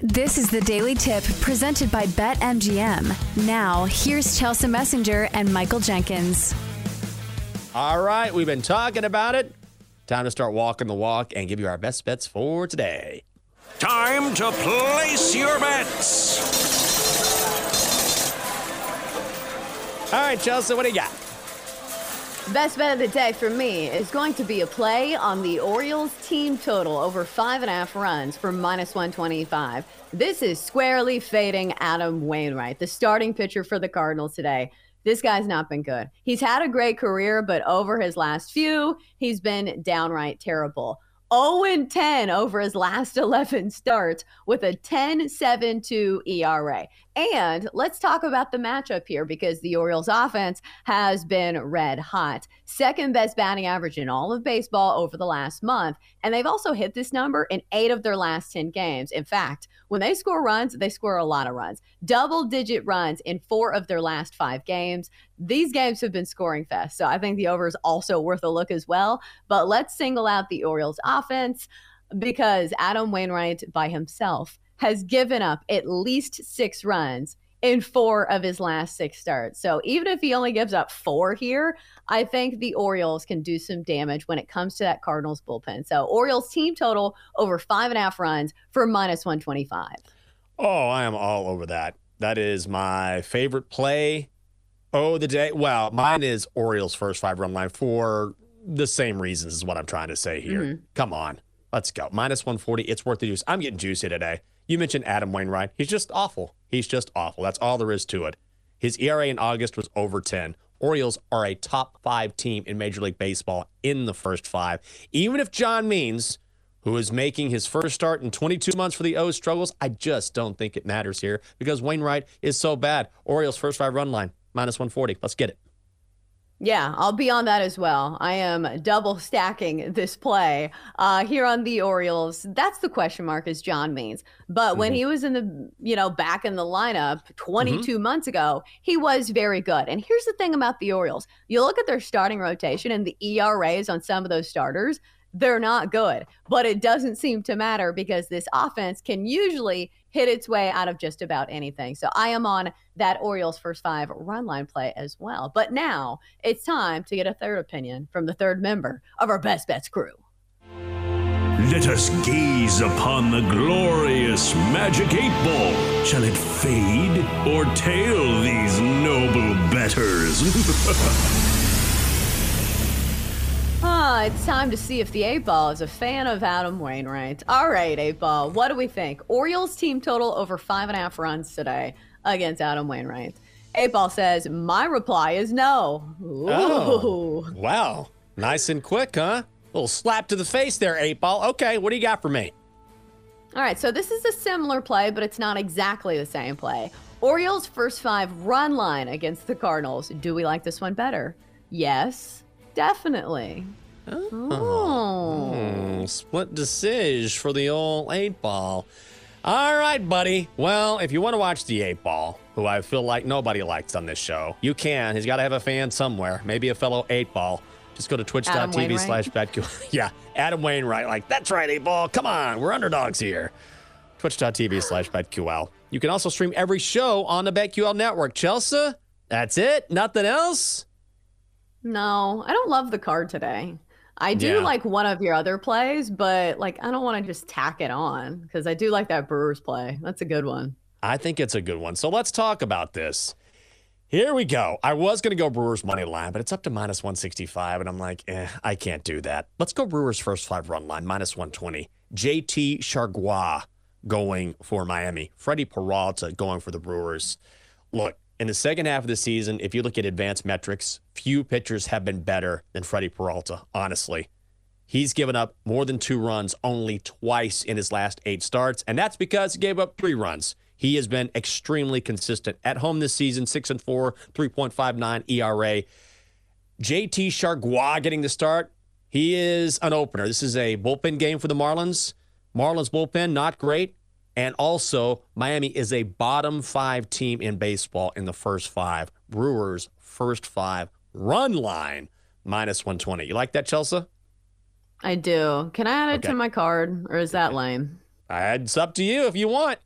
This is the Daily Tip presented by BetMGM. Now, here's Chelsea Messenger and Michael Jenkins. All right, we've been talking about it. Time to start walking the walk and give you our best bets for today. Time to place your bets. All right, Chelsea, what do you got? Best bet of the day for me is going to be a play on the Orioles team total over five and a half runs for minus 125. This is squarely fading Adam Wainwright, the starting pitcher for the Cardinals today. This guy's not been good. He's had a great career, but over his last few, he's been downright terrible. 0 10 over his last 11 starts with a 10 7 2 ERA. And let's talk about the matchup here because the Orioles offense has been red hot. Second best batting average in all of baseball over the last month. And they've also hit this number in eight of their last 10 games. In fact, when they score runs, they score a lot of runs. Double digit runs in four of their last five games. These games have been scoring fast. So I think the over is also worth a look as well. But let's single out the Orioles offense because Adam Wainwright by himself has given up at least six runs in four of his last six starts. So even if he only gives up four here, I think the Orioles can do some damage when it comes to that Cardinals bullpen. So Orioles team total over five and a half runs for minus 125. Oh, I am all over that. That is my favorite play. Oh, the day. Well, mine is Orioles first five run line for the same reasons is what I'm trying to say here. Mm-hmm. Come on. Let's go. Minus 140. It's worth the juice. I'm getting juicy today. You mentioned Adam Wainwright. He's just awful. He's just awful. That's all there is to it. His ERA in August was over 10. Orioles are a top five team in Major League Baseball in the first five. Even if John Means, who is making his first start in 22 months for the O's, struggles, I just don't think it matters here because Wainwright is so bad. Orioles' first five run line, minus 140. Let's get it. Yeah, I'll be on that as well. I am double stacking this play uh, here on the Orioles. That's the question mark, as John Means. But mm-hmm. when he was in the, you know, back in the lineup 22 mm-hmm. months ago, he was very good. And here's the thing about the Orioles you look at their starting rotation and the ERAs on some of those starters, they're not good. But it doesn't seem to matter because this offense can usually hit its way out of just about anything. So I am on that Orioles first five run line play as well. But now it's time to get a third opinion from the third member of our Best Bets crew. Let us gaze upon the glorious magic eight ball. Shall it fade or tail these noble betters? Ah, it's time to see if the 8 Ball is a fan of Adam Wainwright. All right, 8 Ball, what do we think? Orioles team total over five and a half runs today against Adam Wainwright. 8 Ball says, My reply is no. Ooh. Oh, wow. Nice and quick, huh? Little slap to the face there, 8 Ball. Okay, what do you got for me? All right, so this is a similar play, but it's not exactly the same play. Orioles' first five run line against the Cardinals. Do we like this one better? Yes. Definitely. Oh. oh. Split decision for the old eight ball. All right, buddy. Well, if you want to watch the eight ball, who I feel like nobody likes on this show, you can. He's got to have a fan somewhere, maybe a fellow eight ball. Just go to twitch.tv slash betql. yeah, Adam Wainwright. Like, that's right, eight ball. Come on, we're underdogs here. Twitch.tv slash betql. You can also stream every show on the BetQL network. Chelsea, that's it. Nothing else. No, I don't love the card today. I do yeah. like one of your other plays, but like I don't want to just tack it on because I do like that Brewers play. That's a good one. I think it's a good one. So let's talk about this. Here we go. I was going to go Brewers money line, but it's up to minus 165, and I'm like, eh, I can't do that. Let's go Brewers first five run line, minus 120. JT Chargois going for Miami. Freddie Peralta going for the Brewers. Look, in the second half of the season, if you look at advanced metrics, few pitchers have been better than Freddie Peralta, honestly. He's given up more than two runs only twice in his last eight starts, and that's because he gave up three runs. He has been extremely consistent. At home this season, 6 and 4, 3.59 ERA. JT Chargois getting the start. He is an opener. This is a bullpen game for the Marlins. Marlins bullpen, not great. And also, Miami is a bottom five team in baseball in the first five. Brewers, first five run line, minus 120. You like that, Chelsea? I do. Can I add it okay. to my card, or is that lame? Uh, it's up to you if you want.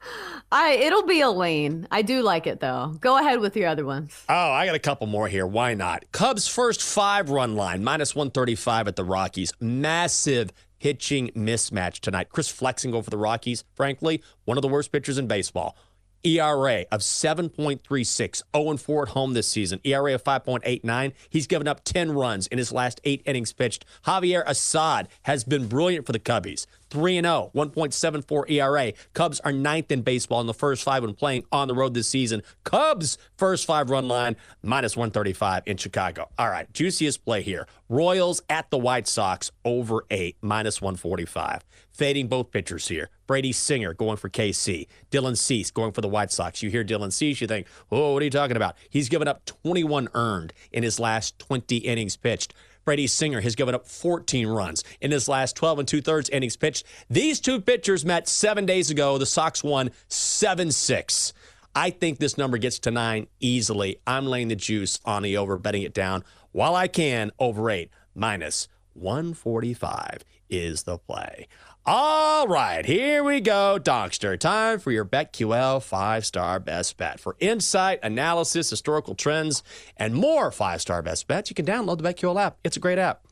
I it'll be a lane. I do like it though. Go ahead with your other ones. Oh, I got a couple more here. Why not? Cubs first five run line, minus 135 at the Rockies. Massive pitching mismatch tonight. Chris Flexen over the Rockies, frankly, one of the worst pitchers in baseball. ERA of 7.36, 0 4 at home this season. ERA of 5.89. He's given up 10 runs in his last eight innings pitched. Javier Assad has been brilliant for the Cubbies. 3 0, 1.74 ERA. Cubs are ninth in baseball in the first five when playing on the road this season. Cubs first five run line, minus 135 in Chicago. All right, juiciest play here. Royals at the White Sox, over eight, minus 145. Fading both pitchers here. Brady Singer going for KC. Dylan Cease going for the White Sox. You hear Dylan Cease, you think, oh, what are you talking about? He's given up 21 earned in his last 20 innings pitched. Brady Singer has given up 14 runs in his last 12 and two thirds innings pitched. These two pitchers met seven days ago. The Sox won 7 6. I think this number gets to nine easily. I'm laying the juice on the over, betting it down while I can over eight. Minus 145 is the play. All right, here we go, Donkster. Time for your BetQL five star best bet. For insight, analysis, historical trends, and more five star best bets, you can download the BetQL app. It's a great app.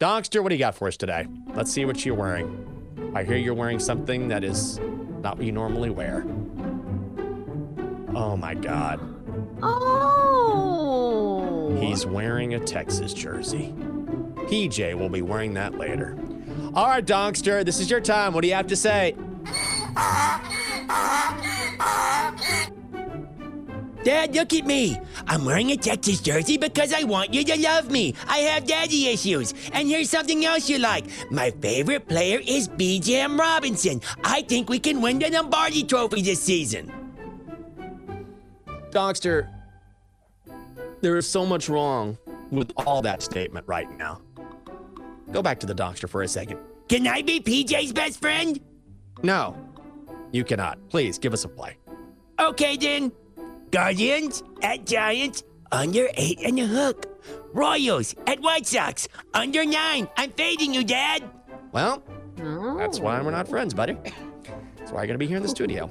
Donkster, what do you got for us today? Let's see what you're wearing. I hear you're wearing something that is not what you normally wear. Oh my God. Oh. He's wearing a Texas jersey. PJ will be wearing that later. All right, Donkster, this is your time. What do you have to say? Dad, look at me. I'm wearing a Texas jersey because I want you to love me. I have daddy issues. And here's something else you like. My favorite player is Bijan Robinson. I think we can win the Lombardi Trophy this season. Donkster, there is so much wrong with all that statement right now. Go back to the doctor for a second. Can I be PJ's best friend? No, you cannot. Please give us a play. Okay then. Guardians at Giants, under eight and a hook. Royals at White Sox, under nine. I'm fading you, Dad. Well, that's why we're not friends, buddy. That's why going to be here in the studio.